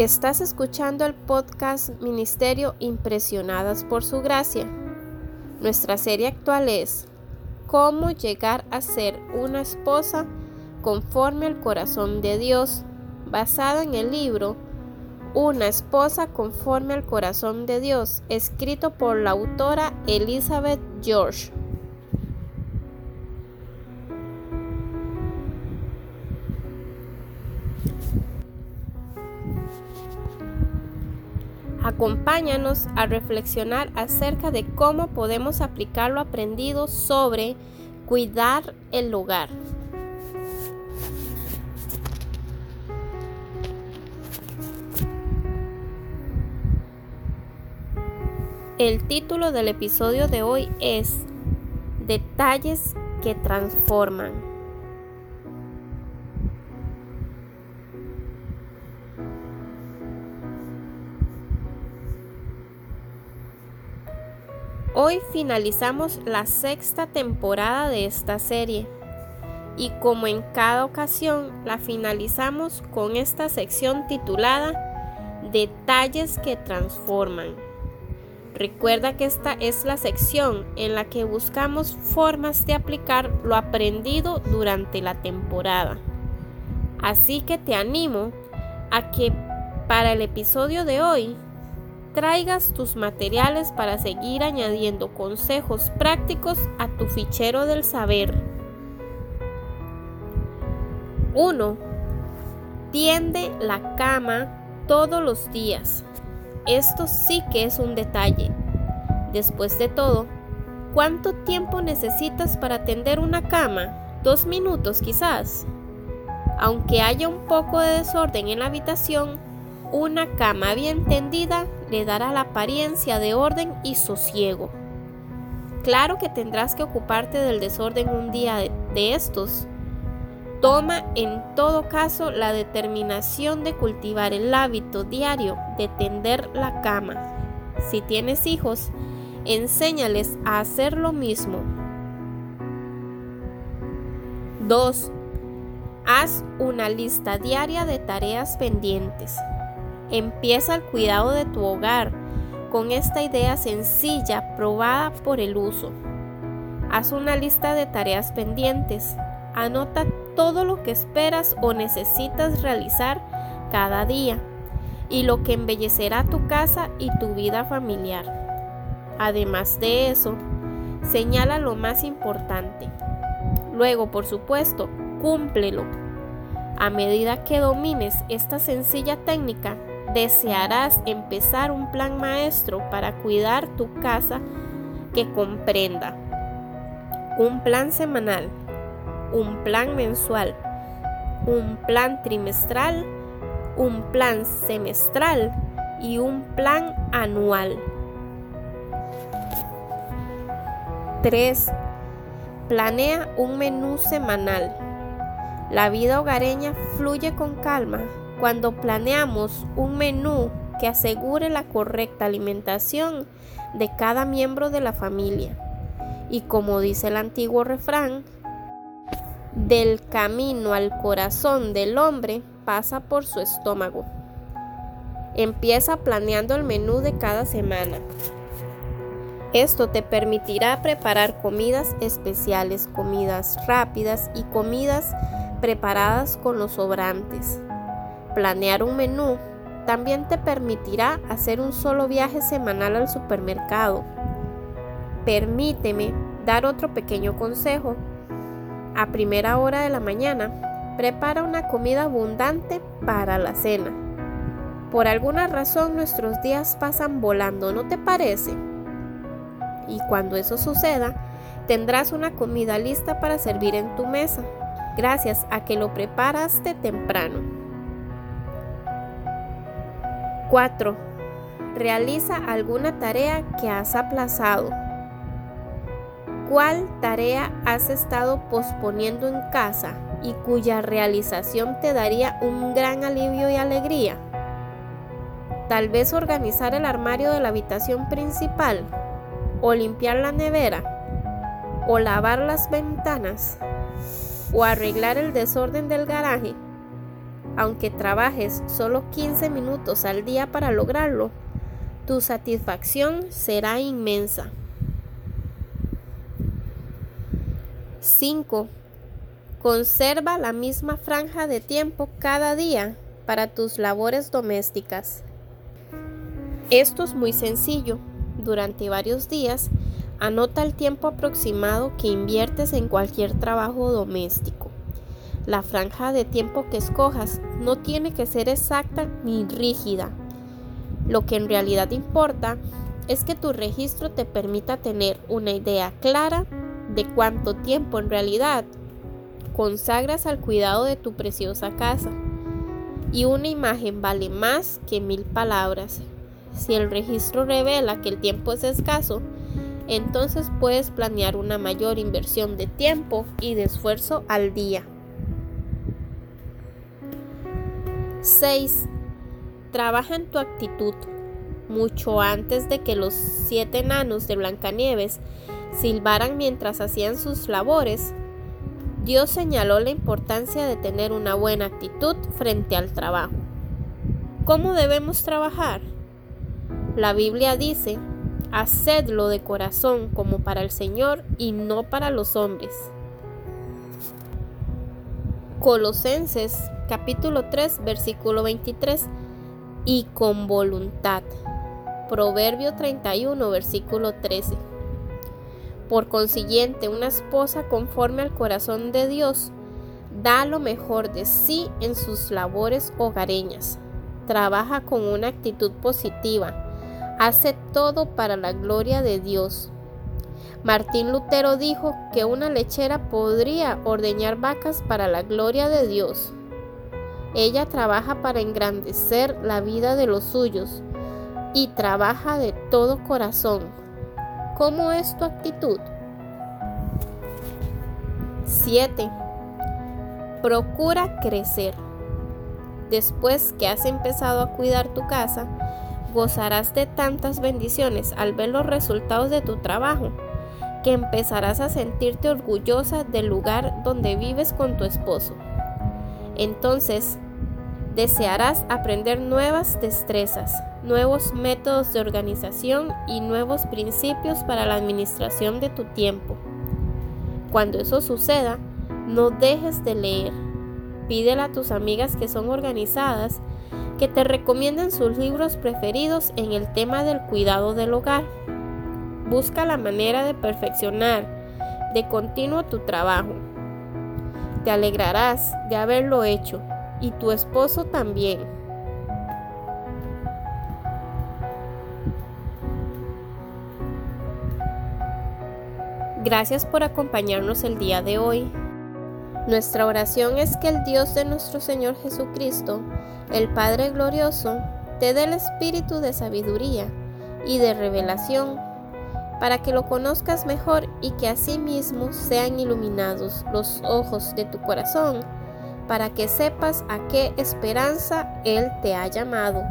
Estás escuchando el podcast Ministerio Impresionadas por Su Gracia. Nuestra serie actual es Cómo llegar a ser una esposa conforme al corazón de Dios, basada en el libro Una esposa conforme al corazón de Dios, escrito por la autora Elizabeth George. Acompáñanos a reflexionar acerca de cómo podemos aplicar lo aprendido sobre cuidar el hogar. El título del episodio de hoy es Detalles que transforman. Hoy finalizamos la sexta temporada de esta serie y como en cada ocasión la finalizamos con esta sección titulada Detalles que transforman. Recuerda que esta es la sección en la que buscamos formas de aplicar lo aprendido durante la temporada. Así que te animo a que para el episodio de hoy traigas tus materiales para seguir añadiendo consejos prácticos a tu fichero del saber. 1. Tiende la cama todos los días. Esto sí que es un detalle. Después de todo, ¿cuánto tiempo necesitas para tender una cama? ¿Dos minutos quizás? Aunque haya un poco de desorden en la habitación, una cama bien tendida le dará la apariencia de orden y sosiego. Claro que tendrás que ocuparte del desorden un día de, estos. Toma en todo caso la determinación de cultivar el hábito diario de tender la cama. Si tienes hijos, enséñales a hacer lo mismo. 2. Haz una lista diaria de tareas pendientes. Empieza el cuidado de tu hogar con esta idea sencilla probada por el uso. Haz una lista de tareas pendientes. Anota todo lo que esperas o necesitas realizar cada día y lo que embellecerá tu casa y tu vida familiar. Además de eso, señala lo más importante. Luego, por supuesto, cúmplelo. A medida que domines esta sencilla técnica, desearás empezar un plan maestro para cuidar tu casa que comprenda un plan semanal, un plan mensual, un plan trimestral, un plan semestral y un plan anual. 3. Planea un menú semanal. La vida hogareña fluye con calma cuando planeamos un menú que asegure la correcta alimentación de cada miembro de la familia. Y como dice el antiguo refrán, del camino al corazón del hombre pasa por su estómago. Empieza planeando el menú de cada semana. Esto te permitirá preparar comidas especiales, comidas rápidas y comidas preparadas con los sobrantes. Planear un menú también te permitirá hacer un solo viaje semanal al supermercado. Permíteme dar otro pequeño consejo. A primera hora de la mañana, prepara una comida abundante para la cena. Por alguna razón nuestros días pasan volando, ¿no te parece? Y cuando eso suceda, tendrás una comida lista para servir en tu mesa, gracias a que lo preparaste temprano. 4. Realiza alguna tarea que has aplazado. ¿Cuál tarea has estado posponiendo en casa y cuya realización te daría un gran alivio y alegría? Tal vez organizar el armario de la habitación principal, o limpiar la nevera, o lavar las ventanas, o arreglar el desorden del garaje. Aunque trabajes solo 15 minutos al día para lograrlo, tu satisfacción será inmensa. 5. Conserva la misma franja de tiempo cada día para tus labores domésticas. Esto es muy sencillo. Durante varios días, anota el tiempo aproximado que inviertes en cualquier trabajo doméstico. La franja de tiempo que escojas no tiene que ser exacta ni rígida. Lo que en realidad importa es que tu registro te permita tener una idea clara de cuánto tiempo en realidad consagras al cuidado de tu preciosa casa. Y una imagen vale más que mil palabras. Si el registro revela que el tiempo es escaso, entonces puedes planear una mayor inversión de tiempo y de esfuerzo al día. 6. Trabaja en tu actitud. Mucho antes de que los siete enanos de Blancanieves silbaran mientras hacían sus labores, Dios señaló la importancia de tener una buena actitud frente al trabajo. ¿Cómo debemos trabajar? La Biblia dice, hacedlo de corazón como para el Señor y no para los hombres. Colosenses capítulo 3 versículo 23 y con voluntad. Proverbio 31 versículo 13. Por consiguiente, una esposa conforme al corazón de Dios da lo mejor de sí en sus labores hogareñas. Trabaja con una actitud positiva. Hace todo para la gloria de Dios. Martín Lutero dijo que una lechera podría ordeñar vacas para la gloria de Dios. Ella trabaja para engrandecer la vida de los suyos y trabaja de todo corazón ¿Cómo es tu actitud? 7. Procura crecer. Después que has empezado a cuidar tu casa, gozarás de tantas bendiciones al ver los resultados de tu trabajo, que empezarás a sentirte orgullosa del lugar donde vives con tu esposo. Entonces, desearás aprender nuevas destrezas, nuevos métodos de organización y nuevos principios para la administración de tu tiempo. Cuando eso suceda, no dejes de leer. Pídele a tus amigas que son organizadas que te recomienden sus libros preferidos en el tema del cuidado del hogar. Busca la manera de perfeccionar de continuo tu trabajo. Te alegrarás de haberlo hecho y tu esposo también. Gracias por acompañarnos el día de hoy. Nuestra oración es que el Dios de nuestro Señor Jesucristo, el Padre Glorioso, te dé el espíritu de sabiduría y de revelación para que lo conozcas mejor y que asimismo sean iluminados los ojos de tu corazón para que sepas a qué esperanza Él te ha llamado.